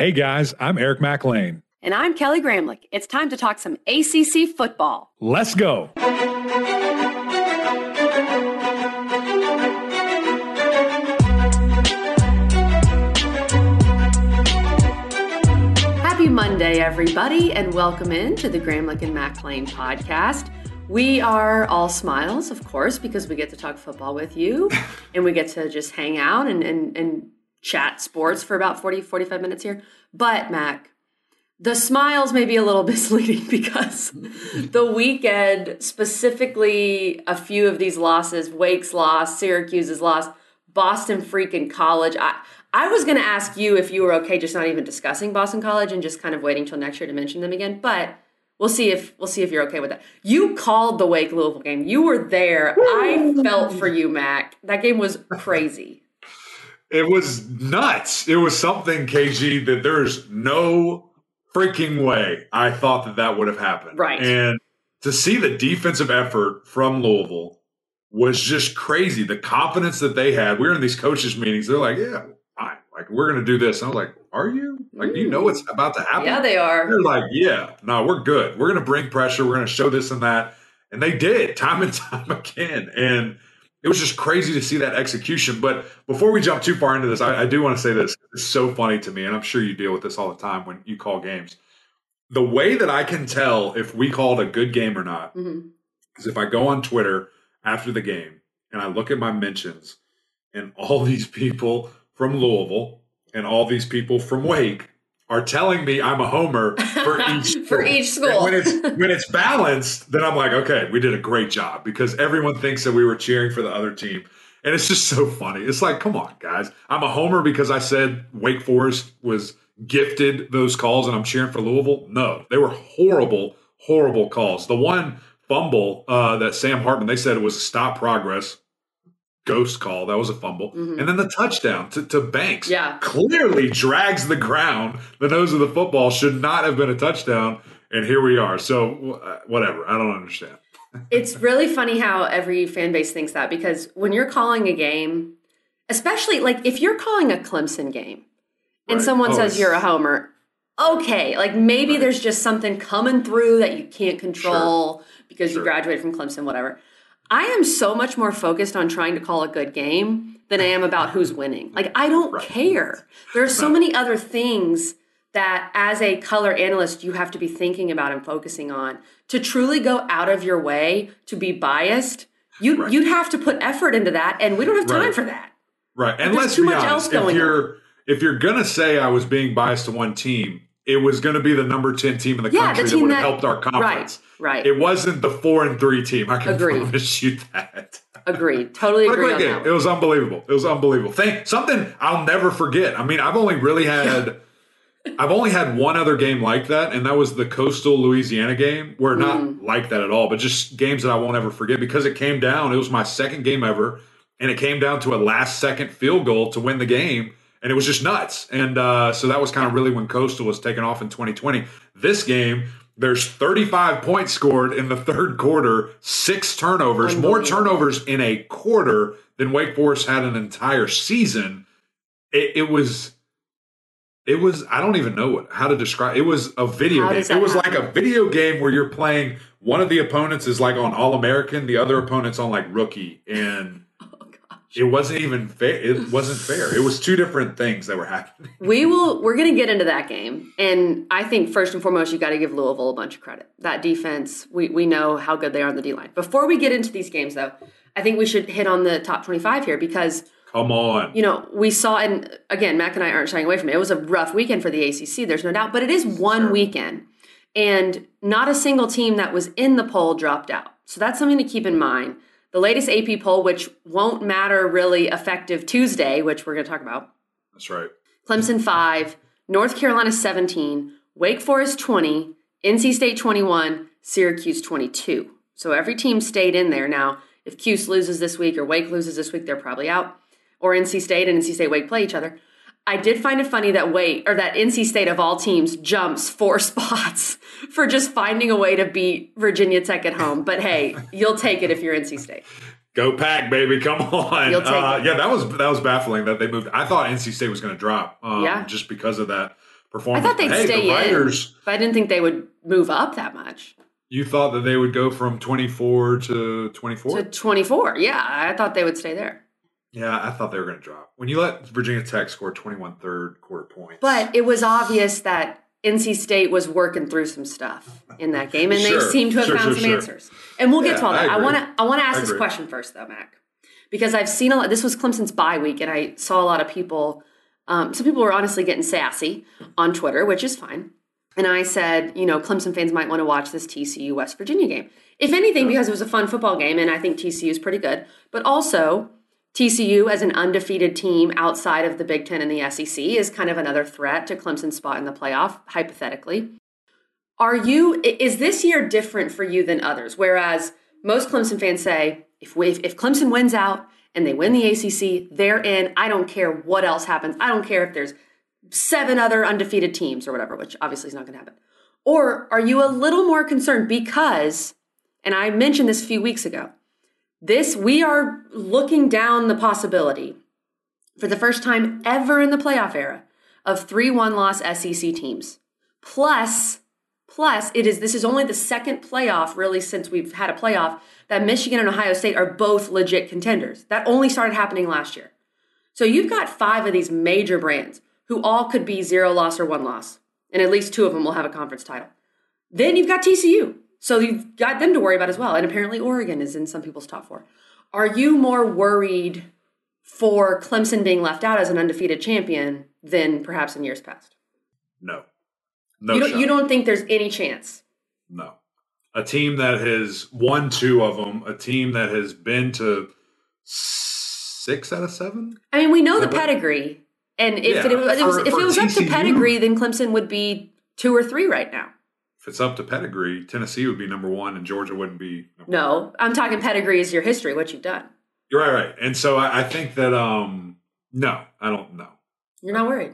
Hey guys, I'm Eric Mac Lain. And I'm Kelly Gramlich. It's time to talk some ACC football. Let's go. Happy Monday, everybody, and welcome in to the Gramlich and Mac Lain podcast. We are all smiles, of course, because we get to talk football with you and we get to just hang out and, and, and chat sports for about 40, 45 minutes here. But, Mac, the smiles may be a little misleading because the weekend, specifically a few of these losses, Wake's loss, Syracuse's loss, Boston freaking college. I, I was going to ask you if you were okay just not even discussing Boston College and just kind of waiting till next year to mention them again, but we'll see if we'll see if you're okay with that. You called the Wake Louisville game. You were there. I felt for you, Mac. That game was crazy. It was nuts. It was something, KG, that there's no freaking way I thought that that would have happened. Right. And to see the defensive effort from Louisville was just crazy. The confidence that they had. We were in these coaches' meetings. They're like, yeah, fine. Like, we're going to do this. And I was like, are you? Like, do you know what's mm. about to happen? Yeah, they are. They're like, yeah, no, we're good. We're going to bring pressure. We're going to show this and that. And they did time and time again. And it was just crazy to see that execution. But before we jump too far into this, I, I do want to say this. It's so funny to me, and I'm sure you deal with this all the time when you call games. The way that I can tell if we called a good game or not Mm-hmm. is if I go on Twitter after the game and I look at my mentions, and all these people from Louisville and all these people from Wake are telling me I'm a homer for each For school. each school. And when it's when it's balanced, then I'm like, okay, we did a great job because everyone thinks that we were cheering for the other team. And it's just so funny. It's like, come on, guys. I'm a homer because I said Wake Forest was gifted those calls and I'm cheering for Louisville. No, they were horrible, horrible calls. The one fumble uh, that Sam Hartman, they said it was stop progress. Ghost call. That was a fumble. Mhm. And then the touchdown to, to Banks Yeah. clearly drags the ground. The nose of the football should not have been a touchdown. And here we are. So, uh, whatever. I don't understand. it's really funny how every fan base thinks that because when you're calling a game, especially like if you're calling a Clemson game and Right. someone Oh, says you're a homer, okay, like maybe Right. there's just something coming through that you can't control because you graduated from Clemson, whatever. I am so much more focused on trying to call a good game than I am about who's winning. Like I don't Right. care. There are so Right. many other things that as a color analyst you have to be thinking about and focusing on to truly go out of your way to be biased you'd, Right. you'd have to put effort into that and we don't have time for that Right. And There's let's too be much honest. else if you're if you're gonna say I was being biased to one team, it was gonna be the number ten team in the Yeah, the country that would have helped our conference. right right. It wasn't the four and three team. I can Agreed. promise you that. agreed totally agree great on game. that It was unbelievable. It was unbelievable. Thank something I'll never forget. I mean, I've only really had I've only had one other game like that, and that was the coastal Louisiana game, where not Mm. like that at all, but just games that I won't ever forget because it came down. It was my second game ever, and it came down to a last second field goal to win the game, and it was just nuts. And uh, so that was kind of really when Coastal was taken off in 2020. This game, there's 35 points scored in the third quarter, six turnovers, more turnovers in a quarter than Wake Forest had an entire season. It, it was. It was I don't even know what how to describe. It was a video How game. It was happen? like a video game where you're playing. One of the opponents is like on All American, the other opponent's on like rookie, and it wasn't even fair. It wasn't fair. It was two different things that were happening. we will we're going to get into that game and i think first and foremost you got to give louisville a bunch of credit that defense we, we know how good they are on the d-line before we get into these games though i think we should hit on the top 25 here because Come on, you know, we saw, and again, Mac and I aren't shying away from it. It was a rough weekend for the ACC, there's no doubt, but it is one Sure. weekend. And not a single team that was in the poll dropped out. So that's something to keep in mind. The latest AP poll, which won't matter really effective Tuesday, which we're going to talk about that's right. Clemson 5, North Carolina 17, Wake Forest 20, NC State 21, Syracuse 22. So every team stayed in there. Now, if Cuse loses this week or Wake loses this week, they're probably out. Or NC State and NC State Wake play each other. I did find it funny that Wake or that NC State of all teams jumps four spots for just finding a way to beat Virginia Tech at home. But hey, you'll take it if you're NC State. Go pack, baby! Come on. Uh, yeah, that was that was baffling that they moved. I thought NC State was going to drop, um, Yeah. just because of that. performance. I thought they'd But hey, stay the writers, in, but I didn't think they would move up that much You thought that they would go from 24 to 24? to 24. Yeah, I thought they would stay there. Yeah, I thought they were going to drop. When you let Virginia Tech score 21 third quarter points. But it was obvious that NC State was working through some stuff in that game, and Sure, they seem to have sure, found sure, some answers. And we'll get Yeah, to all that. I want to. I want to ask I this question first, though, Mac, because I've seen a lot. This was Clemson's bye week, and I saw a lot of people. Um, some people were honestly getting sassy on Twitter, which is fine. And I said, you know, Clemson fans might want to watch this TCU West Virginia game. If anything, because it was a fun football game, and I think TCU is pretty good. But also, TCU as an undefeated team outside of the Big Ten and the SEC is kind of another threat to Clemson's spot in the playoff, hypothetically. Are you, is this year different for you than others? Whereas most Clemson fans say, if, we, if Clemson wins out and they win the ACC, they're in. I don't care what else happens. I don't care if there's seven other undefeated teams or whatever, which obviously is not going to happen. Or are you a little more concerned because, and I mentioned this a few weeks ago, this we are looking down the possibility for the first time ever in the playoff era of three one loss SEC teams. Plus, plus it is this is only the second playoff really since we've had a playoff that Michigan and Ohio State are both legit contenders. That only started happening last year. So you've got five of these major brands who all could be zero loss or one loss, and at least two of them will have a conference title. Then you've got TCU. So you've got them to worry about as well. And apparently Oregon is in some people's top four. Are you more worried for Clemson being left out as an undefeated champion than perhaps in years past? no. No you, don't, shot. you don't think there's any chance? No. A team that has won two of them, a team that has been to six out of seven? I mean, we know the Is that right? pedigree. And if Yeah, it, was- it was, for- if it was up to pedigree, then Clemson would be two or three right now. If it's up to pedigree, Tennessee would be number one and Georgia wouldn't be number No, I'm talking pedigree is your history, what you've done. You're right, right. And so I, I think that um no, I don't know. You're not worried.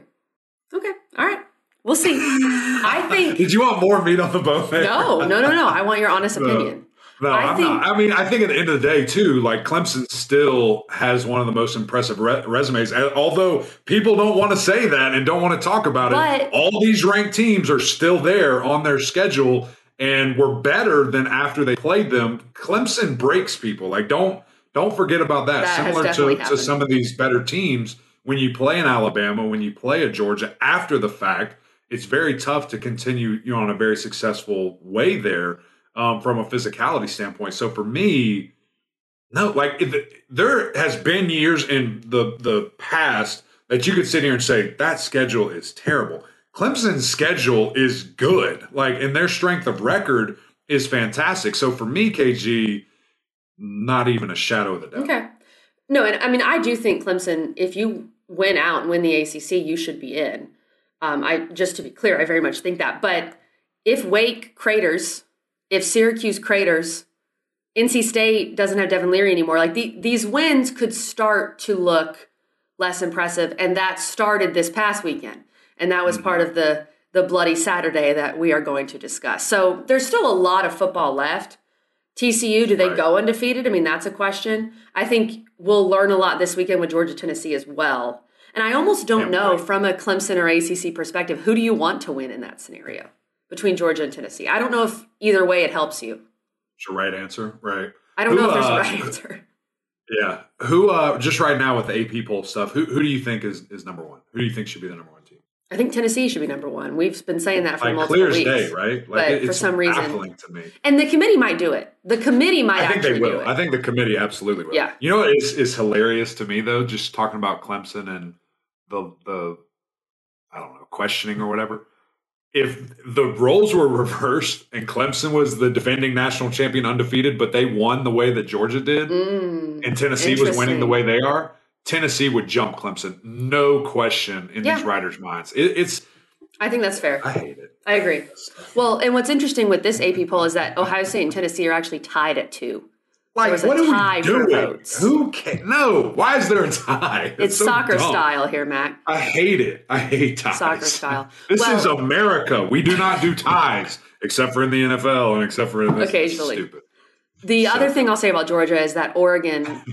Okay. All right. We'll see. I think Did you want more meat on the bone there? no, no, no, no. I want your honest opinion. No, I think- not. I mean, I think at the end of the day, too, like Clemson still has one of the most impressive re- resumes. Although people don't want to say that and don't want to talk about But- it, all these ranked teams are still there on their schedule and were better than after they played them. Clemson breaks people. Like don't don't forget about that. That Similar to, to some of these better teams, when you play in Alabama, when you play at Georgia after the fact, it's very tough to continue you know, on a very successful way there um, from a physicality standpoint. So for me, no, like it, there has been years in the the past that you could sit here and say that schedule is terrible. Clemson's schedule is good, like, and their strength of record is fantastic. So for me, KG, not even a shadow of the doubt. Okay. No, and I mean, I do think Clemson, if you win out and win the ACC, you should be in. Um, I just to be clear, I very much think that. But if Wake craters, if Syracuse craters, NC State doesn't have Devin Leary anymore, like the, these wins could start to look less impressive, and that started this past weekend, and that was mm-hmm. part of the the bloody Saturday that we are going to discuss. So there's still a lot of football left. TCU, do they Right. go undefeated? I mean, that's a question. I think we'll learn a lot this weekend with Georgia Tennessee as well. And I almost don't know from a Clemson or ACC perspective, who do you want to win in that scenario between Georgia and Tennessee? I don't know if either way it helps you. It's the right answer, right? I don't Who, know if there's uh, a right answer. Yeah. Who uh just right now with the AP poll stuff, who who do you think is is number one? Who do you think should be the number one team? I think Tennessee should be number one. We've been saying that for Like multiple clear as weeks. day, right? Like But it- for some reason- baffling to me. And the committee might do it. The committee might I think actually they will. I think the committee absolutely will. Yeah. You know what is is hilarious to me though, just talking about Clemson and the the I don't know, questioning or whatever. If the roles were reversed and Clemson was the defending national champion undefeated, but they won the way that Georgia did, Mm. and Tennessee was winning the way they are, Tennessee would jump Clemson, no question in Yeah. these writers' minds. It, it's I think that's fair. I hate it. I agree. Well, and what's interesting with this AP poll is that Ohio State and Tennessee are actually tied at two. Like, what are we doing? Who can No, why is there a tie? It's so soccer dumb. style here, Mac. I hate it. I hate ties. Soccer style. This Well- is America. We do not do ties, except for in the NFL and except for in this. Occasionally. Stupid. The So- other thing I'll say about Georgia is that Oregon,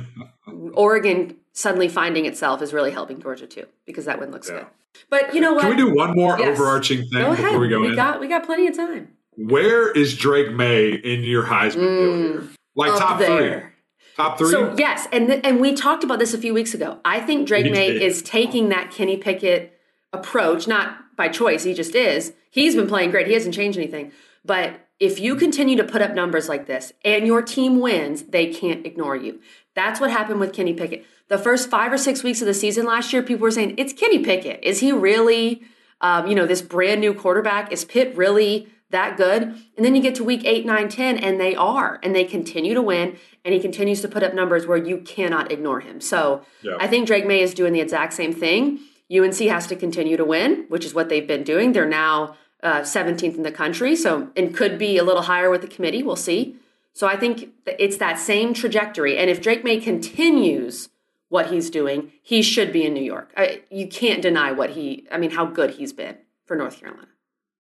Oregon suddenly finding itself is really helping Georgia too because that win looks yeah. good. But you know what? Can we do one more yes. overarching thing go before we go we in? Got, we got plenty of time. Where is Drake Maye in your Heisman mm? Like top there. three. Top three. So yes, and th- and we talked about this a few weeks ago. I think Drake Maye is taking that Kenny Pickett approach, not by choice. He just is. He's been playing great. He hasn't changed anything. But if you continue to put up numbers like this and your team wins, they can't ignore you. That's what happened with Kenny Pickett. The first five or six weeks of the season last year, people were saying, it's Kenny Pickett. Is he really, um, you know, this brand new quarterback? Is Pitt really that good? And then you get to week eight, nine, 10, and they are, and they continue to win, and he continues to put up numbers where you cannot ignore him. So yeah. I think Drake Maye is doing the exact same thing. UNC has to continue to win, which is what they've been doing. They're now uh, 17th in the country, so and could be a little higher with the committee. We'll see. So I think it's that same trajectory. And if Drake May continues what he's doing, he should be in New York. I, you can't deny what he, I mean, how good he's been for North Carolina.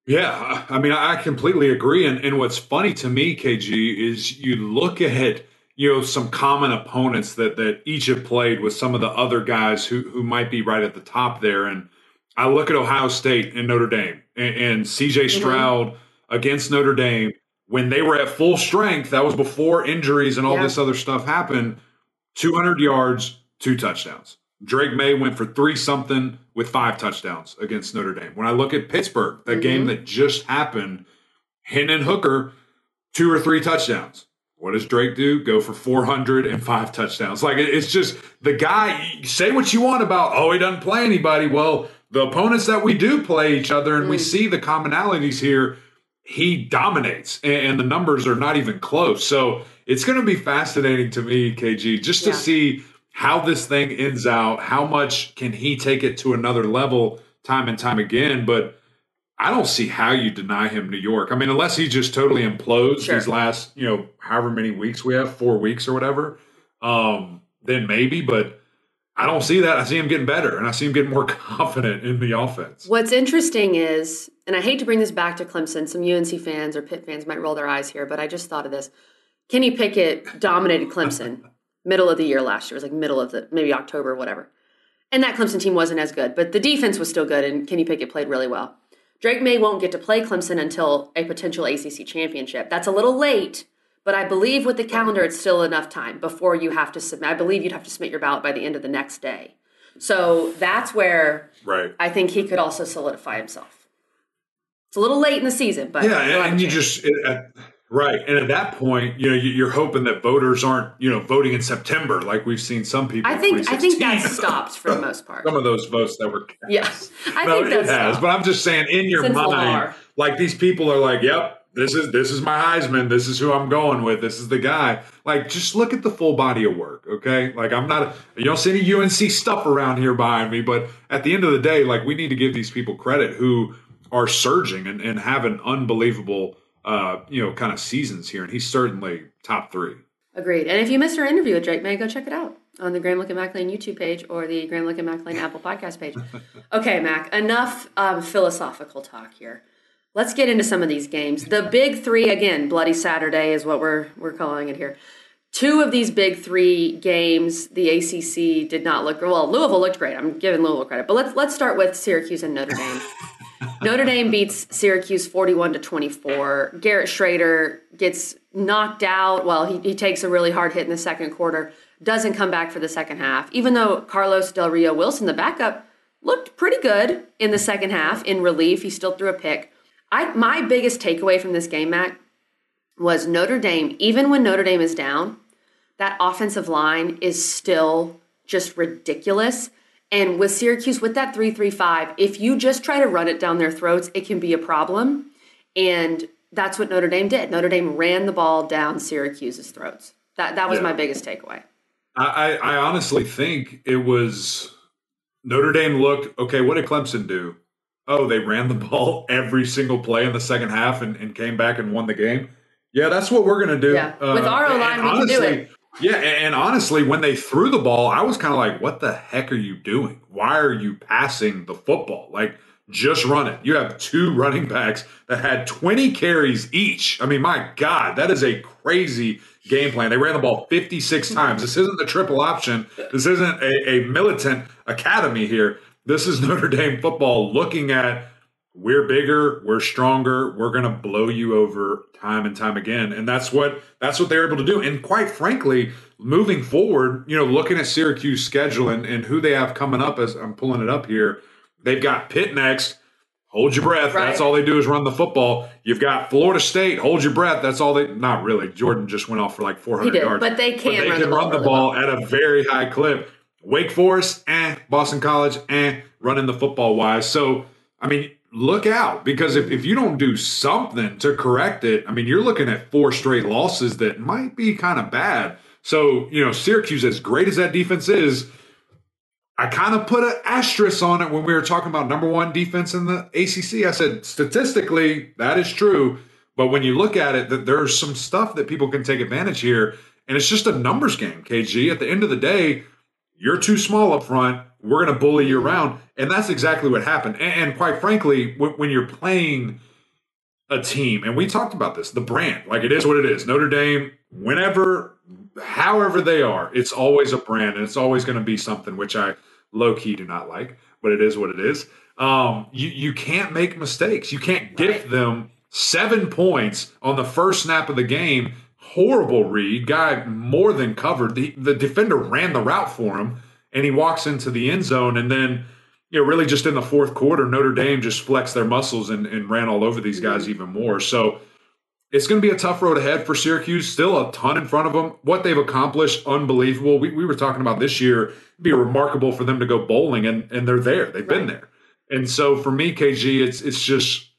Yeah, I mean, I completely agree. And, and what's funny to me, KG, is you look at you know some common opponents that that each have played with some of the other guys who who might be right at the top there, and I look at Ohio State and Notre Dame and, and CJ mm-hmm. Stroud mm-hmm. against Notre Dame when they were at full strength. That was before injuries and all yeah. this other stuff happened. 200 yards, two touchdowns. Drake Maye went for three something with five touchdowns against Notre Dame. When I look at Pittsburgh, the mm-hmm. game that just happened, Hendon Hooker, two or three touchdowns. What does Drake do? Go for 400 and five touchdowns. Like it's just the guy. Say what you want about. Oh, he doesn't play anybody. Well, the opponents that we do play each other and mm. we see the commonalities here, he dominates and the numbers are not even close. So it's going to be fascinating to me, KG, just to see how this thing ends out. How much can he take it to another level time and time again? But I don't see how you deny him New York. I mean, unless he just totally implodes sure. these last, you know, however many weeks we have, four weeks or whatever, um, then maybe. But I don't see that. I see him getting better and I see him getting more confident in the offense. What's interesting is, and I hate to bring this back to Clemson, some UNC fans or Pitt fans might roll their eyes here, but I just thought of this. Kenny Pickett dominated Clemson middle of the year last year. It was like middle of the maybe October, whatever. And that Clemson team wasn't as good, but the defense was still good and Kenny Pickett played really well. Drake Maye won't get to play Clemson until a potential ACC championship. That's a little late but I believe with the calendar, it's still enough time before you have to submit. I believe you'd have to submit your ballot by the end of the next day. So that's where right. I think he could also solidify himself. It's a little late in the season, but yeah, and, and you just it, right. And at that point, you know, you're hoping that voters aren't you know voting in September like we've seen some people. I think I think that stopped for the most part. some of those votes that were cast. yes, I no, think that has. Stopped. But I'm just saying, in your Since mind, like these people are like, "Yep, this is this is my Heisman. This is who I'm going with. This is the guy. Like, just look at the full body of work, okay? Like, I'm not. You don't see any UNC stuff around here behind me, but at the end of the day, like, we need to give these people credit who are surging and, and have an unbelievable, uh, you know, kind of seasons here. And he's certainly top three. Agreed. And if you missed our interview with Drake Maye, go check it out on the Gramlich and Mac Lain YouTube page or the Gramlich and Mac Lain Apple Podcast page. Okay, Mac. Enough um, philosophical talk here. Let's get into some of these games. The big three again, Bloody Saturday is what we're we're calling it here. Two of these big three games, the ACC did not look well. Louisville looked great. I'm giving Louisville credit, but let's let's start with Syracuse and Notre Dame. Notre Dame beats Syracuse 41 to 24. Garrett Shrader gets knocked out. Well, he, he takes a really hard hit in the second quarter, doesn't come back for the second half, even though Carlos Del Rio Wilson, the backup, looked pretty good in the second half in relief. He still threw a pick. I my biggest takeaway from this game, Mac, was Notre Dame. Even when Notre Dame is down, that offensive line is still just ridiculous. And with Syracuse, with that 335, if you just try to run it down their throats, it can be a problem. And that's what Notre Dame did. Notre Dame ran the ball down Syracuse's throats. That that was yeah. my biggest takeaway. I, I honestly think it was Notre Dame looked okay. What did Clemson do? oh, they ran the ball every single play in the second half and, and came back and won the game. Yeah, that's what we're going to do. Yeah. With uh, our O line, we honestly, can do it. Yeah, and honestly, when they threw the ball, I was kind of like, what the heck are you doing? Why are you passing the football? Like, just run it. You have two running backs that had 20 carries each. I mean, my God, that is a crazy game plan. They ran the ball 56 hmm. times. This isn't the triple option. This isn't a, a militant academy here. This is Notre Dame football looking at we're bigger, we're stronger, we're going to blow you over time and time again. And that's what that's what they're able to do. And quite frankly, moving forward, you know, looking at Syracuse schedule and, and who they have coming up as I'm pulling it up here, they've got Pitt next. Hold your breath. Right. That's all they do is run the football. You've got Florida State. Hold your breath. That's all they. Not really. Jordan just went off for like 400 did, yards. But they can. But they run can the run the ball, ball, at a very high clip. Wake Forest, eh. Boston College, eh. Running the football wise. So I mean, look out because if, if you don't do something to correct it, I mean, you're looking at four straight losses that might be kind of bad. So, you know, Syracuse, as great as that defense is, I kind of put an asterisk on it when we were talking about number one defense in the ACC. I said, statistically, that is true. But when you look at it, that there's some stuff that people can take advantage here. And it's just a numbers game, KG. At the end of the day, you're too small up front. We're going to bully you around. And that's exactly what happened. And, and quite frankly, when, when you're playing a team, and we talked about this, the brand, like it is what it is. Notre Dame, whenever, however they are, it's always a brand and it's always going to be something which I low key do not like, but it is what it is. Um, you, you can't make mistakes. You can't gift them seven points on the first snap of the game. Horrible read. Guy more than covered. The, the defender ran the route for him and he walks into the end zone and then you know really just in the fourth quarter notre dame just flexed their muscles and, and ran all over these guys mm-hmm. even more. So it's going to be a tough road ahead for syracuse. Still a ton in front of them what they've accomplished unbelievable. We, we were talking about this year it'd be remarkable for them to go bowling and, and they're there. They've right. been there. And so for me kg it's it's just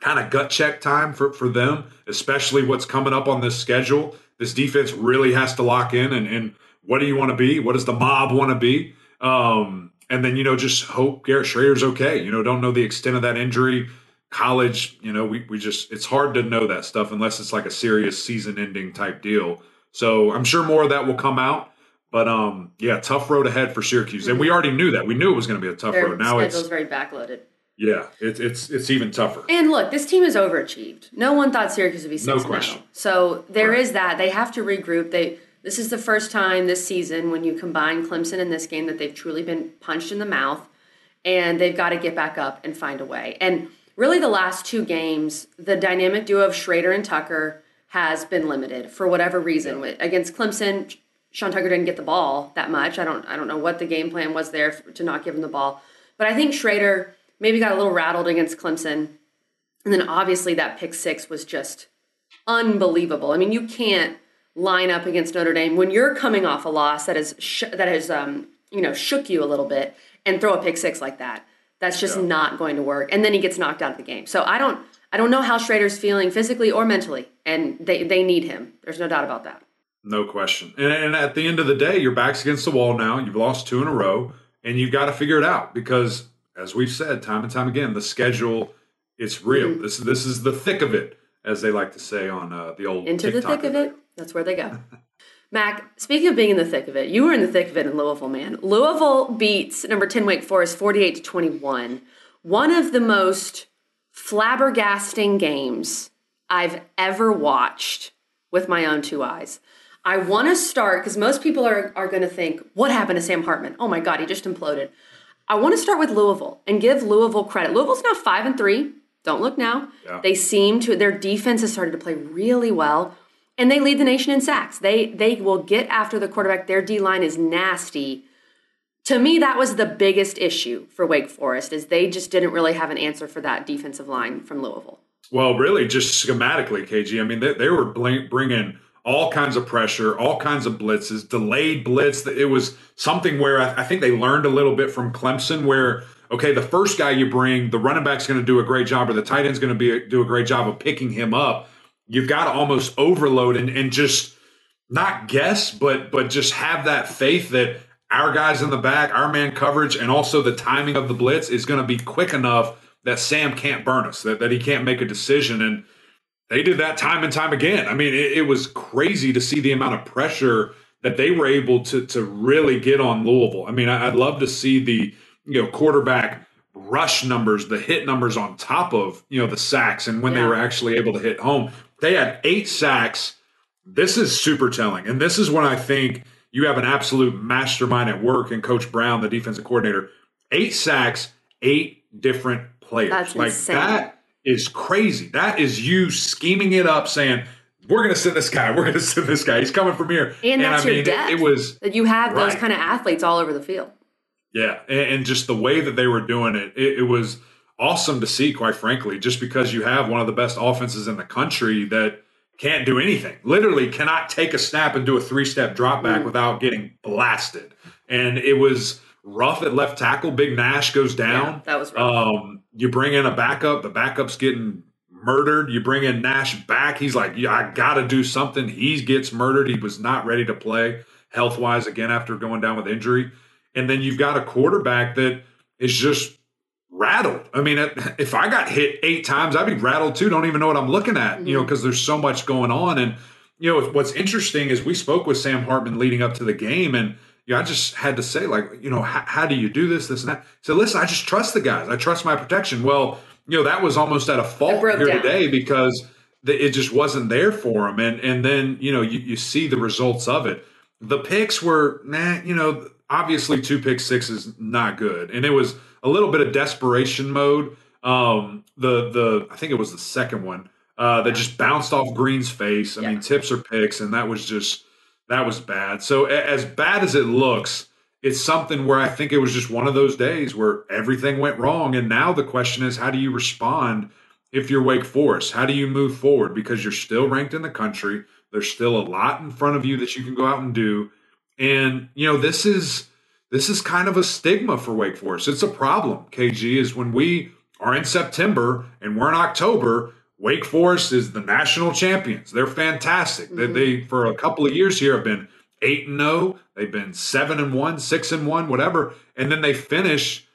kind of gut check time for, for them especially what's coming up on this schedule. This defense really has to lock in and, and what do you want to be? What does the mob want to be? Um, and then, you know, just hope Garrett Shrader's okay. You know, don't know the extent of that injury. College, you know, we, we just, it's hard to know that stuff unless it's like a serious season ending type deal. So I'm sure more of that will come out. But um, yeah, tough road ahead for Syracuse, and we already knew that. We knew it was going to be a tough Their road. Now it's it's very backloaded. Yeah, it's it's it's even tougher. And look, this team is overachieved. No one thought Syracuse would be six no question. So there right. is that. They have to regroup. They this is the first time this season when you combine Clemson in this game that they've truly been punched in the mouth and they've got to get back up and find a way. And really, the last two games, the dynamic duo of Shrader and Tucker has been limited for whatever reason. Yeah. Against Clemson, Sean Tucker didn't get the ball that much. I don't I don't know what the game plan was there to not give him the ball. But I think Shrader maybe got a little rattled against Clemson. And then obviously that pick six was just unbelievable. I mean, you can't line up against Notre Dame when you're coming off a loss that has sh- that has um, you know shook you a little bit and throw a pick six like that. That's just yeah. not going to work. And then he gets knocked out of the game. So I don't I don't know how Shrader's feeling physically or mentally, and they they need him. There's no doubt about that. No question. And, and at the end of the day, your back's against the wall now. You've lost two in a row, and you've got to figure it out because, as we've said time and time again, the schedule it's real. Mm-hmm. This this is the thick of it, as they like to say on uh, the old into TikTok the thick of it. That's where they go. Mac, speaking of being in the thick of it, you were in the thick of it in Louisville, man. Louisville beats number 10 Wake Forest 48 to 21. One of the most flabbergasting games I've ever watched with my own two eyes. I want to start because most people are, are going to think, what happened to Sam Hartman? Oh my God, he just imploded. I want to start with Louisville and give Louisville credit. Louisville's now five and three. Don't look now. Yeah. They seem to their defense has started to play really well and they lead the nation in sacks. They they will get after the quarterback. Their D line is nasty. To me, that was the biggest issue for Wake Forest is they just didn't really have an answer for that defensive line from Louisville. Well, really, just schematically, KG. I mean, they, they were bringing all kinds of pressure, all kinds of blitzes, delayed blitz. It was something where I, I think they learned a little bit from Clemson, where okay, the first guy you bring, the running back's going to do a great job, or the tight end's going to be do a great job of picking him up you've got to almost overload and, and just not guess, but but just have that faith that our guys in the back, our man coverage, and also the timing of the blitz is going to be quick enough that Sam can't burn us, that, that he can't make a decision. And they did that time and time again. I mean, it, it was crazy to see the amount of pressure that they were able to to really get on Louisville. I mean, I'd love to see the you know quarterback rush numbers, the hit numbers on top of you know the sacks, and when yeah. they were actually able to hit home. They had eight sacks, this is super telling. And this is when I think you have an absolute mastermind at work and Coach Brown, the defensive coordinator. Eight sacks, eight different players. That's like insane. that is crazy. That is you scheming it up, saying, we're going to send this guy. We're going to send this guy. He's coming from here. And that's I your mean, depth. It, it was that you have those Right. kind of athletes all over the field. yeah, and, and just the way that they were doing it, it, it was awesome to see. Quite frankly, just because you have one of the best offenses in the country that can't do anything, literally cannot take a snap and do a three-step drop back without getting blasted, and it was rough at left tackle. Big Nash goes down. Yeah, that was rough. Um, you bring in a backup. The backup's getting murdered. You bring in Nash back. He's like, yeah, I got to do something. He gets murdered. He was not ready to play health wise again after going down with injury. And then you've got a quarterback that is just rattled. I mean, if I got hit eight times, I'd be rattled too. Don't even know what I'm looking at, you know, mm-hmm. because there's so much going on. And, you know, what's interesting is we spoke with Sam Hartman leading up to the game and, you know, I just had to say, like, you know, how, how do you do this, this, and that? So listen, I just trust the guys. I trust my protection. Well, you know, that was almost at a fault here down. today because the, it just wasn't there for him. And and then you know you, you see the results of it. The picks were, nah, you know, obviously two pick six is not good, and it was a little bit of desperation mode. Um, the the I think it was the second one uh, that just bounced off Green's face. I Yeah. mean, tips or picks, and that was just that was bad. So as bad as it looks, it's something where I think it was just one of those days where everything went wrong. And now the question is, how do you respond if you're Wake Forest? How do you move forward? Because you're still ranked in the country. There's still a lot in front of you that you can go out and do. And you know, this is this is kind of a stigma for Wake Forest. It's a problem, KG, is when we are in September and we're in October, Wake Forest is the national champions. They're fantastic. They, mm-hmm. they for a couple of years here have been eight and zero. They've been seven and one, six and one, whatever, and then they finish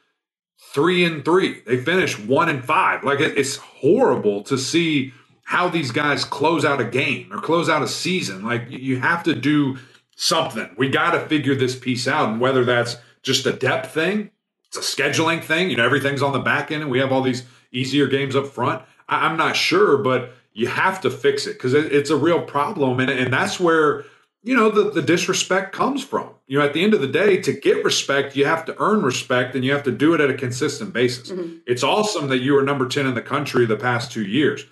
three and three. They finish one and five. Like it, it's horrible to see how these guys close out a game or close out a season. Like you have to do something. We got to figure this piece out, and whether that's just a depth thing, it's a scheduling thing. You know, everything's on the back end, and we have all these easier games up front. I, I'm not sure, but you have to fix it because it, it's a real problem, and and that's where you know the, the disrespect comes from. You know, at the end of the day, to get respect, you have to earn respect, and you have to do it at a consistent basis. Mm-hmm. It's awesome that you were number ten in the country the past two years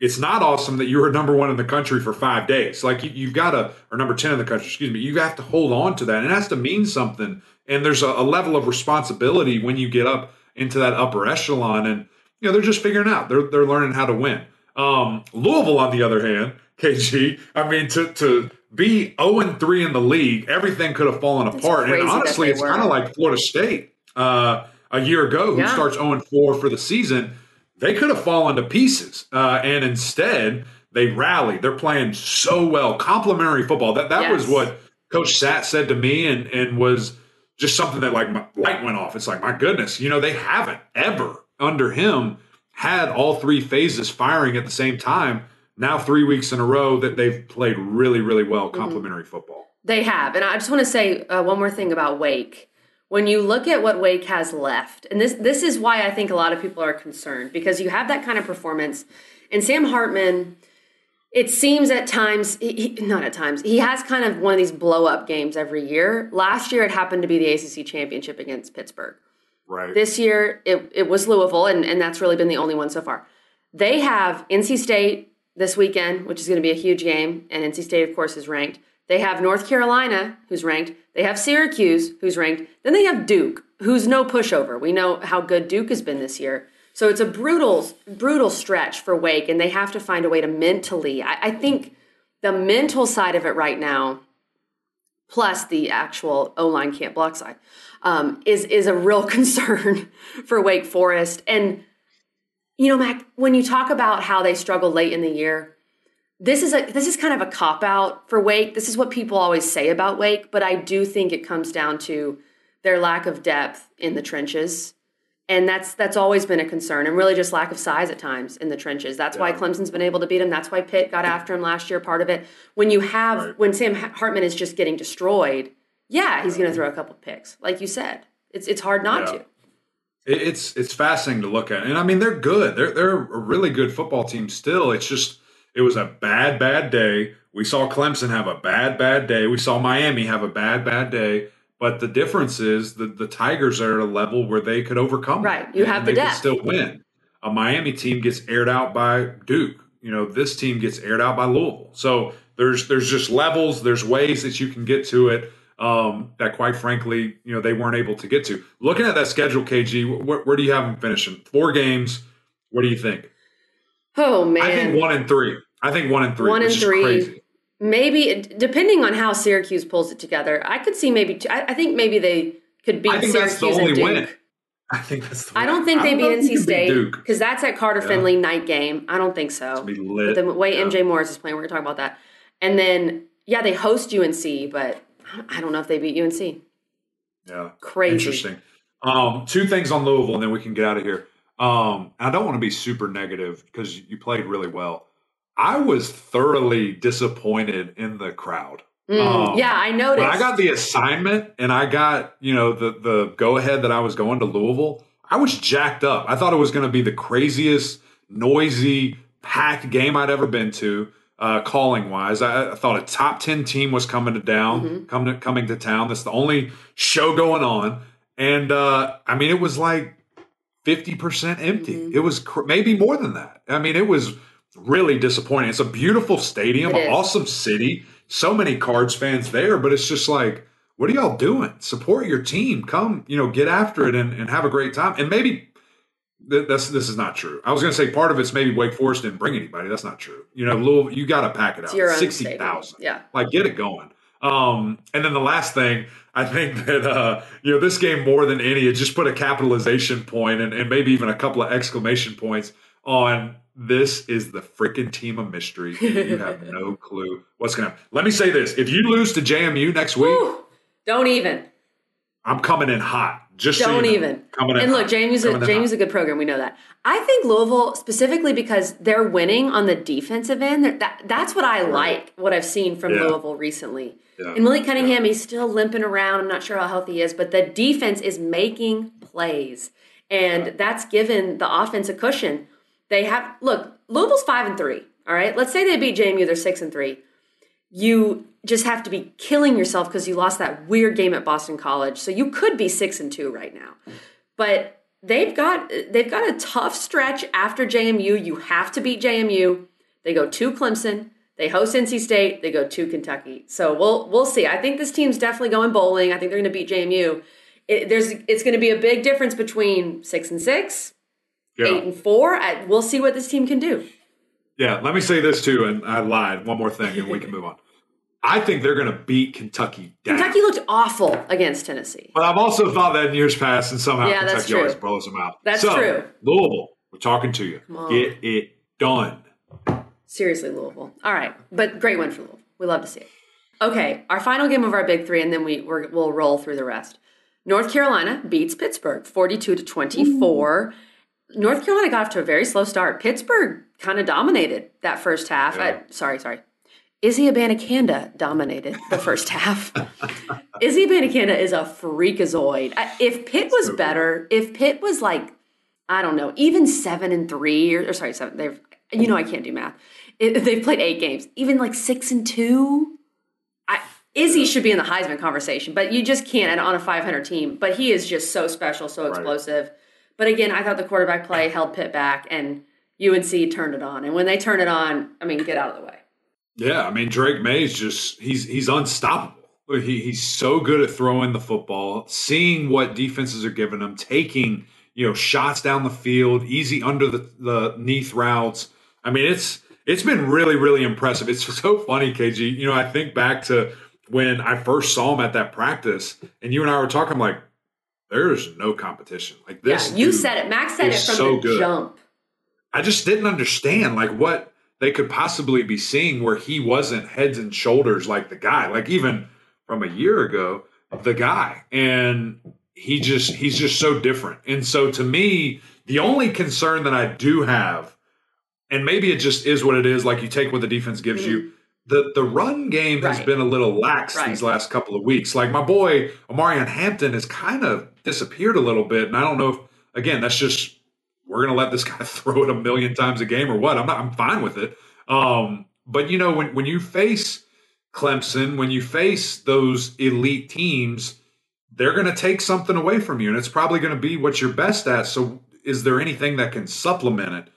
it's not awesome that you were number one in the country for five days. Like you, you've got to, or number 10 in the country, excuse me, you have to hold on to that. And it has to mean something. And there's a, a level of responsibility when you get up into that upper echelon. And, you know, they're just figuring out, they're, they're learning how to win. Um, Louisville, on the other hand, KG, I mean, to, to be 0 and 3 in the league, everything could have fallen apart. And honestly, it's kind of like Florida State uh, a year ago, who Yeah. starts 0 and 4 for the season they could have fallen to pieces. Uh, and instead, they rallied. They're playing so well. Complimentary football. That that was what Coach Sat said to me and, and was just something that like my light went off. It's like, my goodness, you know, they haven't ever under him had all three phases firing at the same time. Now three weeks in a row that they've played really, really well complimentary football. They have. And I just want to say uh, one more thing about Wake. When you look at what Wake has left, and this this is why I think a lot of people are concerned because you have that kind of performance, and Sam Hartman. It seems at times, he, not at times, he has kind of one of these blow up games every year. Last year, it happened to be the ACC championship against Pittsburgh. Right. This year, it, it was Louisville, and, and that's really been the only one so far. They have NC State this weekend, which is going to be a huge game, and NC State, of course, is ranked. They have North Carolina, who's ranked. They have Syracuse, who's ranked. Then they have Duke, who's no pushover. We know how good Duke has been this year. So it's a brutal, brutal stretch for Wake, and they have to find a way to mentally. I, I think the mental side of it right now plus the actual O line can't block side, um, is is a real concern for Wake Forest. And you know, Mac, when you talk about how they struggle late in the year, this is a this is kind of a cop out for Wake. This is what people always say about Wake, but I do think it comes down to their lack of depth in the trenches. And that's that's always been a concern, and really just lack of size at times in the trenches. That's why Clemson's been able to beat him. That's why Pitt got after him last year. Part of it, when you have Right. when Sam Hartman is just getting destroyed, yeah, he's going to throw a couple picks, like you said. It's it's hard not Yeah. to. It's it's fascinating to look at, and I mean they're good. They're they're a really good football team still. It's just It was a bad, bad day. We saw Clemson have a bad, bad day. We saw Miami have a bad, bad day. But the difference is that the Tigers are at a level where they could overcome. Right. You have the they depth. Still win. A Miami team gets aired out by Duke. You know, this team gets aired out by Louisville. So there's there's just levels. There's ways that you can get to it um, that, quite frankly, you know they weren't able to get to. Looking at that schedule, KG, where, where do you have them finishing? Four games. What do you think? Oh man, I think one and three. I think one and three. One and three. Maybe depending on how Syracuse pulls it together, I could see maybe. Two, I, I, think maybe they could beat I think Syracuse that's the only and Duke. win. I think that's. The. I don't think they beat if you NC State because that's at Carter Yeah. Finley night game. I don't think so. It's be But lit. the way Yeah. MJ Morris is playing, we're gonna talk about that. And then yeah, they host UNC, but I don't know if they beat UNC. Yeah. Crazy. Interesting. Um, two things on Louisville, and then we can get out of here. Um, I don't want to be super negative because you played really well. I was thoroughly disappointed in the crowd. Mm, Um, yeah, I noticed. When I got the assignment and I got, you know, the the go ahead that I was going to Louisville, I was jacked up. I thought it was going to be the craziest, noisy, packed game I'd ever been to, uh, calling wise. I, I thought a top ten team was coming to down, Mm-hmm. coming to, coming to town. That's the only show going on, and uh, I mean, it was like fifty percent empty. Mm-hmm. It was cr- maybe more than that. I mean, it was really disappointing. It's a beautiful stadium, awesome city, so many Cards fans there, but it's just like, what are y'all doing? Support your team. Come, you know, get after it and, and have a great time. And maybe th- that's this is not true. I was going to say part of it's maybe Wake Forest didn't bring anybody. That's not true. You know, Louisville, you got to pack it out. Sixty stadium. Yeah. Like, get it going. Um, and then the last thing, I think that uh, you know, this game more than any, it just put a capitalization point and, and maybe even a couple of exclamation points on this is the freaking team of mystery. and You have no clue what's gonna happen. Let me say this. If you lose to JMU next week, Whew. don't even. I'm coming in hot. Just Don't know. even. Coming in And look. Jamie's a, Jamie's hot. a good program. We know that. I think Louisville specifically because they're winning on the defensive end. That that's what I like. What I've seen from Yeah. Louisville recently. Yeah. And Malik Cunningham, he's still limping around. I'm not sure how healthy he is, but the defense is making plays, and that's given the offense a cushion. They have look. Louisville's five and three. All right. Let's say they beat JMU. They're six and three. You just have to be killing yourself because you lost that weird game at Boston College. So you could be six and two right now. But they've got they've got a tough stretch after JMU. You have to beat JMU. They go to Clemson. They host NC State. They go to Kentucky. So we'll we'll see. I think this team's definitely going bowling. I think they're going to beat JMU. It, there's it's going to be a big difference between six and six, Yeah. eight and four. I, we'll see what this team can do. Yeah, let me say this too, and I lied. One more thing, and we can move on. I think they're going to beat Kentucky down. Kentucky looked awful against Tennessee. but I've also thought that in years past, and somehow Yeah, Kentucky always blows them out. That's So, true. Louisville, we're talking to you. Get it done. Seriously, Louisville. All right, but great win for Louisville. We love to see it. Okay, our final game of our big three, and then we we're, we'll roll through the rest. North Carolina beats Pittsburgh, forty-two to twenty-four. North Carolina got off to a very slow start. Pittsburgh kind of dominated that first half. Yeah. Uh, sorry, sorry. Izzy Abanikanda dominated the first half. Izzy Abanikanda is a freakazoid. If Pitt was better, if Pitt was like, I don't know, even seven and three, or, or sorry, seven. They've, you know, I can't do math. They've played eight games, even like six and two. I, Izzy should be in the Heisman conversation, but you just can't on a 500 team. But he is just so special, so explosive. But again, I thought the quarterback play held Pitt back, and UNC turned it on. And when they turn it on, I mean, get out of the way. Yeah, I mean Drake Maye's just he's he's unstoppable. He, he's so good at throwing the football, seeing what defenses are giving him, taking you know shots down the field, easy under the the neath routes. I mean, it's it's been really really impressive. It's so funny, KG. You know, I think back to when I first saw him at that practice, and you and I were talking. Like, there's no competition like this. yeah, you said it. Max said it from so the good. jump. I just didn't understand like what they could possibly be seeing where he wasn't heads and shoulders like the guy, like even from a year ago, the guy. And he just he's just so different. And so to me, the only concern that I do have, and maybe it just is what it is, like you take what the defense gives mm. you. The the run game has been a little lax Right. these last couple of weeks. Like my boy Omarion Hampton has kind of disappeared a little bit. And I don't know if again, that's just we're going to let this guy throw it a million times a game or what. I'm not, I'm fine with it. Um, but you know, when when you face Clemson, when you face those elite teams, they're going to take something away from you, and it's probably going to be what you're best at. So, is there anything that can supplement it?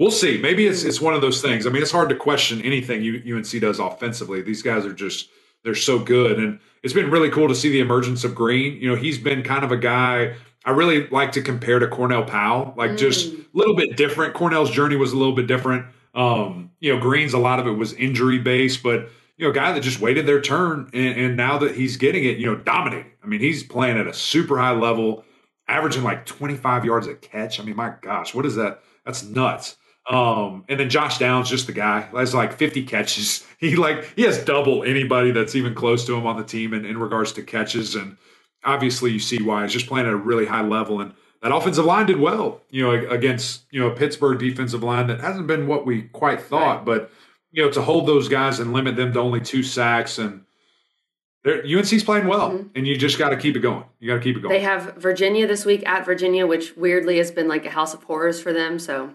We'll see. Maybe it's it's one of those things. I mean, it's hard to question anything UNC does offensively. These guys are just they're so good, and it's been really cool to see the emergence of Green. You know, he's been kind of a guy I really like to compare to Cornell Powell, like mm. just a little bit different. Cornell's journey was a little bit different. Um, you know, Green's a lot of it was injury based, but you know, guy that just waited their turn, and, and now that he's getting it, you know, dominating. I mean, he's playing at a super high level, averaging like 25 yards a catch. I mean, my gosh, what is that? That's nuts. Um, and then Josh Downs, just the guy, has like 50 catches. He like he has double anybody that's even close to him on the team in, in regards to catches. And obviously you see why he's just playing at a really high level. And that offensive line did well, you know, against, you know, a Pittsburgh defensive line that hasn't been what we quite thought, right. but you know, to hold those guys and limit them to only two sacks and UNC's playing well, mm-hmm. and you just got to keep it going. You got to keep it going. They have Virginia this week at Virginia, which weirdly has been like a house of horrors for them. So.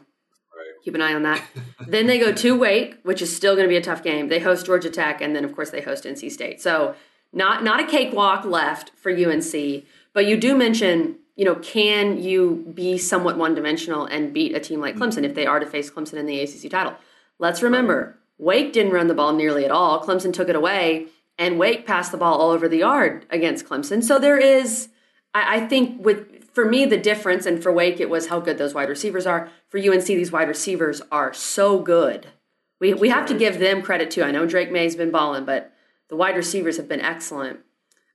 Keep an eye on that. then they go to Wake, which is still going to be a tough game. They host Georgia Tech, and then of course they host NC State. So not not a cakewalk left for UNC. But you do mention, you know, can you be somewhat one dimensional and beat a team like Clemson if they are to face Clemson in the ACC title? Let's remember Wake didn't run the ball nearly at all. Clemson took it away, and Wake passed the ball all over the yard against Clemson. So there is, I, I think, with for me, the difference, and for Wake, it was how good those wide receivers are. For UNC, these wide receivers are so good. We, we have to give them credit too. I know Drake Maye's been balling, but the wide receivers have been excellent.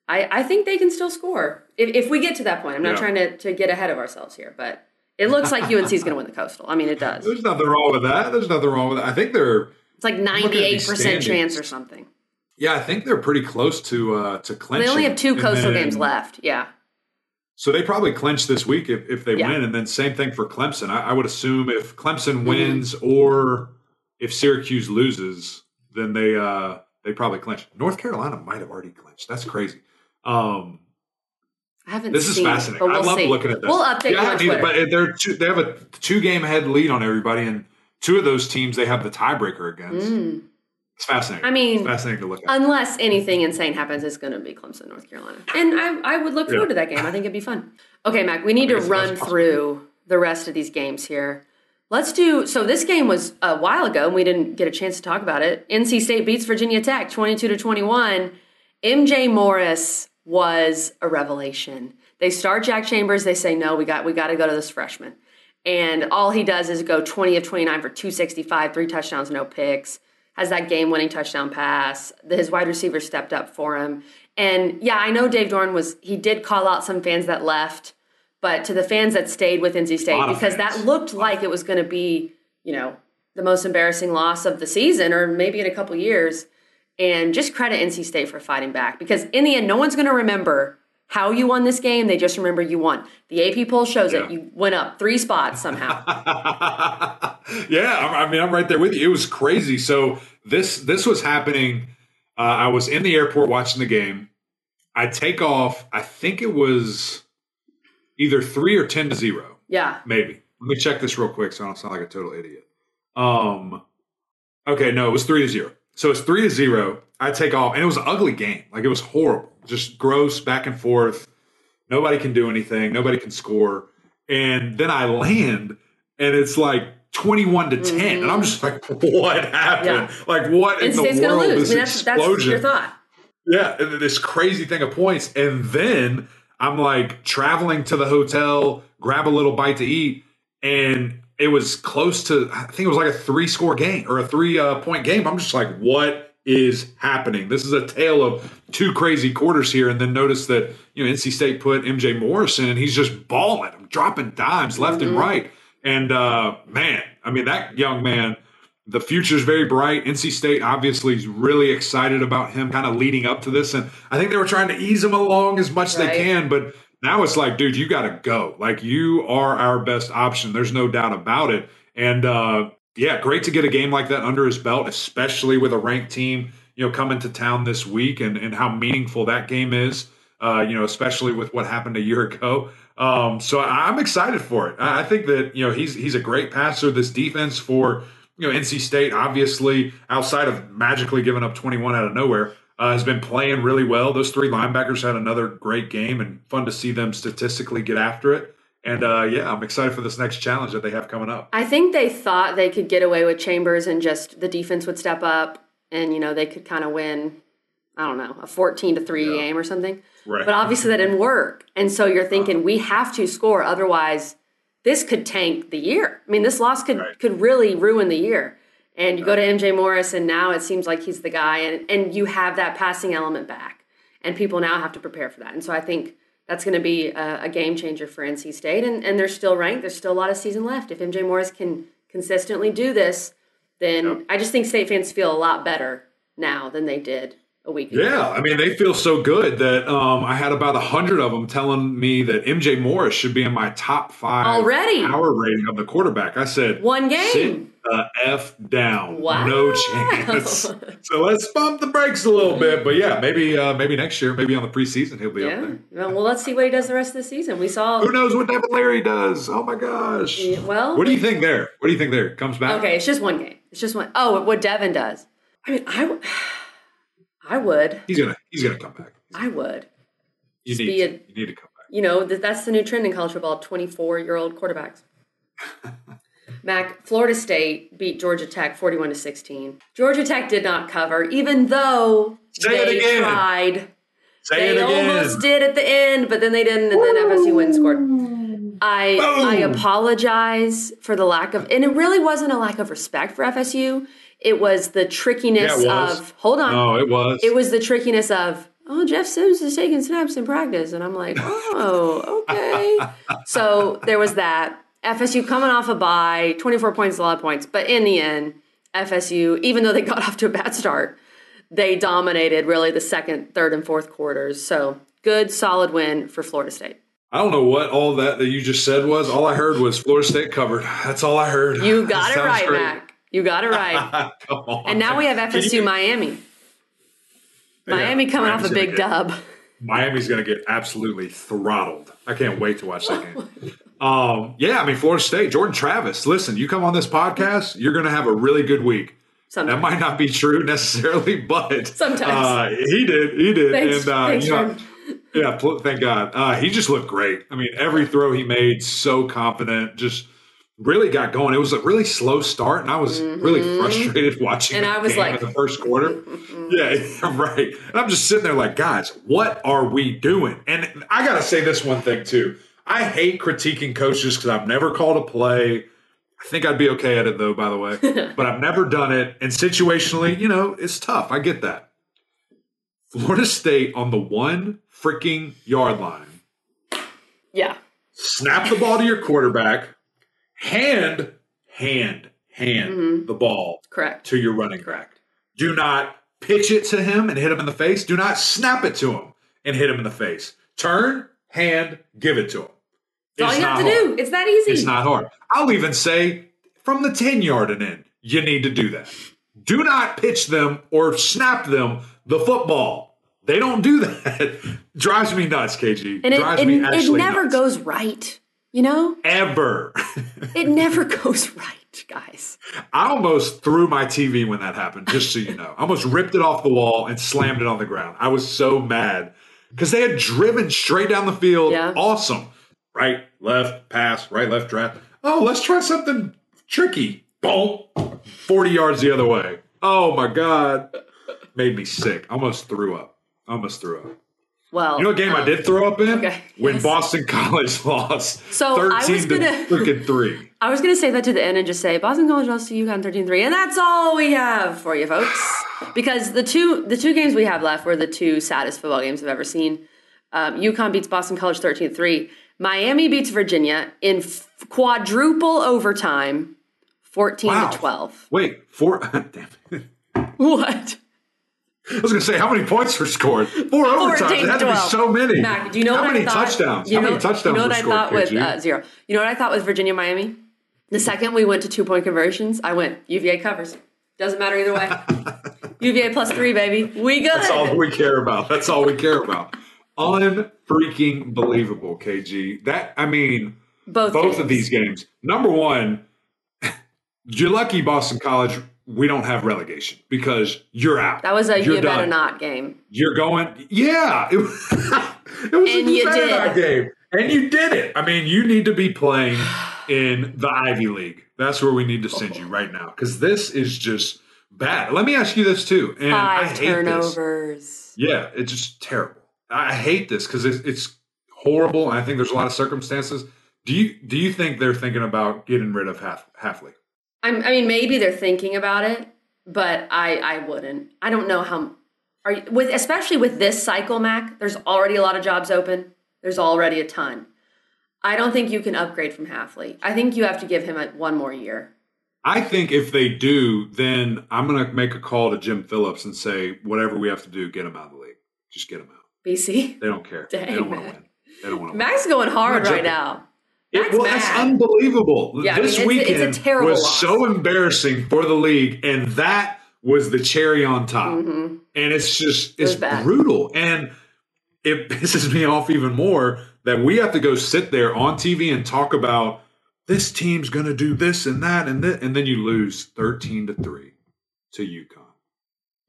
I, I think they can still score if, if we get to that point. I'm not yeah. trying to, to get ahead of ourselves here, but it looks like UNC is going to win the Coastal. I mean, it does. There's nothing wrong with that. There's nothing wrong with that. I think they're it's like 98% chance or something. Yeah, I think they're pretty close to uh, to clinch. They only have two coastal then, games left. Yeah. So they probably clinch this week if, if they yeah. win, and then same thing for Clemson. I, I would assume if Clemson mm-hmm. wins or if Syracuse loses, then they uh, they probably clinch. North Carolina might have already clinched. That's crazy. Um, I haven't. This is fascinating. We'll I love see. looking at this. We'll update yeah, you on But they're two, they have a two game head lead on everybody, and two of those teams they have the tiebreaker against. Mm. It's fascinating. I mean, it's fascinating to look at. Unless anything insane happens, it's going to be Clemson, North Carolina, and I, I would look forward yeah. to that game. I think it'd be fun. Okay, Mac, we need to run through the rest of these games here. Let's do so. This game was a while ago, and we didn't get a chance to talk about it. NC State beats Virginia Tech, twenty-two to twenty-one. MJ Morris was a revelation. They start Jack Chambers. They say no, we got we got to go to this freshman. And all he does is go 20 of 29 for 265, three touchdowns, no picks. Has that game winning touchdown pass. His wide receiver stepped up for him. And yeah, I know Dave Doeren was, he did call out some fans that left, but to the fans that stayed with NC State, because that looked like it was going to be, you know, the most embarrassing loss of the season or maybe in a couple years. And just credit NC State for fighting back because in the end, no one's going to remember how you won this game. They just remember you won. The AP poll shows yeah. it. You went up three spots somehow. yeah, I mean, I'm right there with you. It was crazy. So this this was happening. Uh, I was in the airport watching the game. I take off. I think it was either three or ten to zero. Yeah, maybe. Let me check this real quick so I don't sound like a total idiot. Um, okay, no, it was three to zero. So it's three to zero. I take off, and it was an ugly game. Like it was horrible, just gross back and forth. Nobody can do anything. Nobody can score. And then I land, and it's like 21 to 10 mm-hmm. and i'm just like what happened yeah. like what in the world lose. this I mean, that's, explosion that's your thought yeah this crazy thing of points and then i'm like traveling to the hotel grab a little bite to eat and it was close to i think it was like a three score game or a three uh, point game i'm just like what is happening. This is a tale of two crazy quarters here, and then notice that you know NC State put MJ Morrison, and he's just balling, I'm dropping dimes left mm-hmm. and right. And uh, man, I mean that young man, the future is very bright. NC State obviously is really excited about him, kind of leading up to this, and I think they were trying to ease him along as much as right. they can, but. Now it's like, dude, you got to go. Like, you are our best option. There's no doubt about it. And uh, yeah, great to get a game like that under his belt, especially with a ranked team, you know, coming to town this week and, and how meaningful that game is, uh, you know, especially with what happened a year ago. Um, so I'm excited for it. I think that, you know, he's he's a great passer. This defense for you know, NC State, obviously, outside of magically giving up 21 out of nowhere, uh, has been playing really well. Those three linebackers had another great game and fun to see them statistically get after it. And uh, yeah, I'm excited for this next challenge that they have coming up. I think they thought they could get away with Chambers and just the defense would step up and, you know, they could kind of win, I don't know, a 14 to 3 Yeah. game or something. Right. But obviously that didn't work. And so you're thinking uh-huh. we have to score otherwise this could tank the year. I mean, this loss could Right. could really ruin the year. And you go to MJ Morris and now it seems like he's the guy and and you have that passing element back. And people now have to prepare for that. And so I think that's going to be a, a game changer for NC State. And, and they're still ranked. There's still a lot of season left. If MJ Morris can consistently do this, then Yep. I just think State fans feel a lot better now than they did a week ago. Yeah, I mean they feel so good that um, I had about a hundred of them telling me that MJ Morris should be in my top five Already? power rating of the quarterback. I said One game. The f down. Wow. No chance. so let's bump the brakes a little bit. But yeah, maybe uh, maybe next year, maybe on the preseason he'll be up Yeah. there. Well, let's see what he does the rest of the season. We saw. Who knows what Devin Leary does? Oh my gosh. Yeah, well- what do you think there? What do you think there? Comes back? Okay, it's just one game. It's just one. Oh, what Devin does. I mean, I, I would. He's gonna he's gonna come back. I would. You Just need be to, you need to come back. You know, that that's the new trend in college football 24 year old quarterbacks. Mac, Florida State beat Georgia Tech 41 to 16. Georgia Tech did not cover, even though Say it they again. tried. Say They it again. almost did at the end, but then they didn't, and then FSU went and scored. I I apologize for the lack of, and it really wasn't a lack of respect for FSU. It was the trickiness Yeah, was. of hold on. No, it was. It was the trickiness of oh Jeff Sims is taking snaps in practice, and I'm like oh okay. so there was that FSU coming off a bye, 24 points, is a lot of points, but in the end, FSU even though they got off to a bad start, they dominated really the second, third, and fourth quarters. So good, solid win for Florida State. I don't know what all that that you just said was. All I heard was Florida State covered. That's all I heard. You got That it right, great. Mac. You got it right. And now we have FSU you- Miami. Yeah, Miami coming off a big get- dub. Miami's going to get absolutely throttled. I can't wait to watch that game. Um, yeah, I mean, Florida State, Jordan Travis. Listen, you come on this podcast, you're going to have a really good week. That might not be true necessarily, but Sometimes. uh, he did. He did. Thanks- and uh, thanks, you know, yeah, pl- thank God. Uh, he just looked great. I mean, every throw he made, so confident. Just really got going. It was a really slow start, and I was really frustrated watching. Mm-hmm. And the I was game like- in the first quarter. yeah, right. And I'm just sitting there like, guys, what are we doing? And I got to say this one thing too. I hate critiquing coaches because I've never called a play. I think I'd be okay at it though, by the way. but I've never done it. And situationally, you know, it's tough. I get that. Florida State on the one freaking yard line. Yeah. Snap the ball to your quarterback. Hand, hand, hand mm-hmm. the ball Correct. to your running back. Correct. Do not pitch it to him and hit him in the face. Do not snap it to him and hit him in the face. Turn, hand, give it to him. That's all you not have to hard. do. It's that easy. It's not hard. I'll even say from the 10 yard and in, you need to do that. Do not pitch them or snap them the football. They don't do that. Drives me nuts, KG. and it, Drives it, me it actually never nuts. goes right. You know? ever. It never goes right, guys. I almost threw my TV when that happened, just so you know. I almost ripped it off the wall and slammed it on the ground. I was so mad because they had driven straight down the field. Yeah. Awesome. Right, left, pass, right, left, draft. Oh, let's try something tricky. Boom. 40 yards the other way. Oh my God. Made me sick. Almost threw up. Almost threw up. Well, You know what game I um, did throw up in? Okay, When yes. Boston College lost So, I was 13 to gonna- freaking 3. I was going to say that to the end and just say Boston College lost to UConn 13-3, and that's all we have for you, folks. Because the two the two games we have left were the two saddest football games I've ever seen. Um, UConn beats Boston College 13-3. Miami beats Virginia in f- quadruple overtime, 14 Wow. to 12. Wait, four. Damn it. What? I was going to say, how many points were scored? Four overtimes. 14 It had to be so many. Mac, do you know how what many I thought? touchdowns? You how know, many touchdowns You know were what I scored, thought with KG? uh, zero. You know what I thought with Virginia Miami? The second we went to two point conversions, I went UVA covers. Doesn't matter either way. UVA plus three, baby. We good. That's all we care about. That's all we care about. Unfreaking believable, KG. That I mean, both both games. of these games. Number one, you're lucky, Boston College. We don't have relegation because you're out. That was a you're you better not game. You're going, yeah. It, was- it was And a you better did. not game, and you did it. I mean, you need to be playing in the Ivy League. That's where we need to send you right now because this is just bad. Let me ask you this too, and I Five hate this. turnovers. Yeah, it's just terrible. I hate this because it's, it's horrible. And I think there's a lot of circumstances. Do you do you think they're thinking about getting rid of half Hafley? I'm, I mean, maybe they're thinking about it, but I I wouldn't. I don't know how. Are you, with especially with this cycle, Mac? There's already a lot of jobs open. There's already a ton. I don't think you can upgrade from Hafley. I think you have to give him a, one more year. I think if they do, then I'm going to make a call to Jim Phillips and say whatever we have to do, get him out of the league. Just get him out. BC. They don't care. Dang, they don't want to win. They don't want to win. Mac's going hard right joking. It- well, that's unbelievable. Yeah, I this mean, it's a- it's weekend terrible was loss. so embarrassing for the league, and that was the cherry on top. Mhm. And it's just it's bad. brutal, and it pisses me off even more that we have to go sit there on TV and talk about this team's going to do this and that and that, and then you lose thirteen to three to UConn.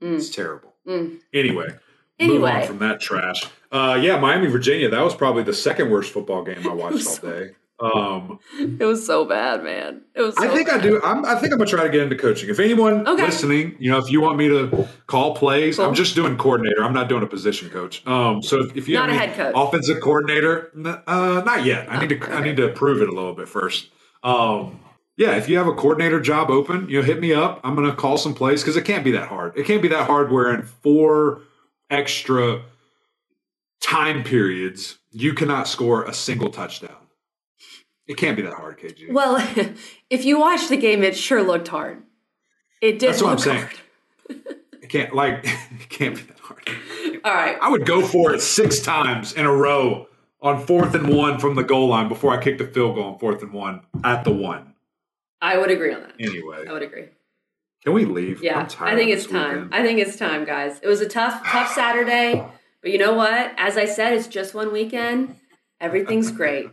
Mm. It's terrible. Mm. Anyway, move on from that trash. Uh, yeah, Miami, Virginia. That was probably the second worst football game I watched all day. Um, It was so bad, man. It was. So I think I do. I'm, I think I'm gonna try to get into coaching. If anyone Okay. listening, you know, if you want me to call plays, Cool. I'm just doing coordinator. I'm not doing a position coach. Um, so if, if you Not have a head coach. offensive coordinator, uh, not yet. I need to. Oh, I need to prove it a little bit first. Um, yeah, if you have a coordinator job open, you know, hit me up. I'm gonna call some plays because it can't be that hard. It can't be that hard. Where in four extra time periods, you cannot score a single touchdown. It can't be that hard, KG. Well, if you watch the game, it sure looked hard. It did. That's what I'm saying. It can't like it can't be that hard. All right. I would go for it six times in a row on fourth and one from the goal line before I kick the field goal on fourth and one at the one. I would agree on that. Anyway, I would agree. can we leave? Yeah, I think it's time. weekend. I think it's time, guys. It was a tough, tough Saturday, but you know what? As I said, it's just one weekend. Everything's great.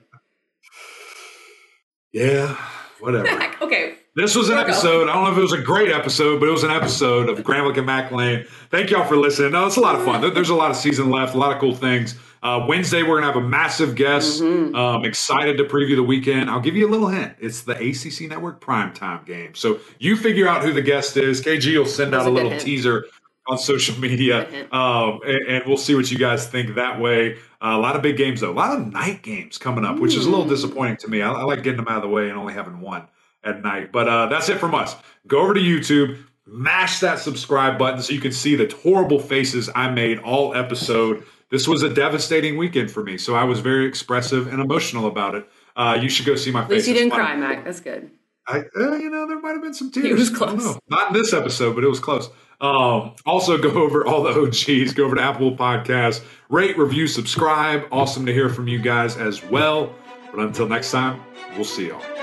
Yeah, whatever. okay. This was an go. episode. I don't know if it was a great episode, but it was an episode of Gramlich and Mac Lain. Thank y'all for listening. No, it's a lot of fun. There's a lot of season left, a lot of cool things. Uh, Wednesday, we're going to have a massive guest. Mm-hmm. Um, excited to preview the weekend. I'll give you a little hint. It's the ACC Network primetime game. So you figure out who the guest is. KG will send That's out a a little hint. teaser on social media, um, and, and we'll see what you guys think that way. Uh, a lot of big games, though. A lot of night games coming up, which is a little Mm. disappointing to me. I, I like getting them out of the way and only having one at night. But uh, that's it from us. Go over to YouTube, mash that subscribe button so you can see the horrible faces I made all episode. This was a devastating weekend for me, so I was very expressive and emotional about it. Uh, you should go see my At least face. you didn't cry. Mac. That's good. I, uh, you know, there might have been some tears. It was close. Not in this episode, but it was close. Um, also, go over all the OGs. Go over to Apple Podcasts, rate, review, subscribe. Awesome to hear from you guys as well. But until next time, we'll see y'all.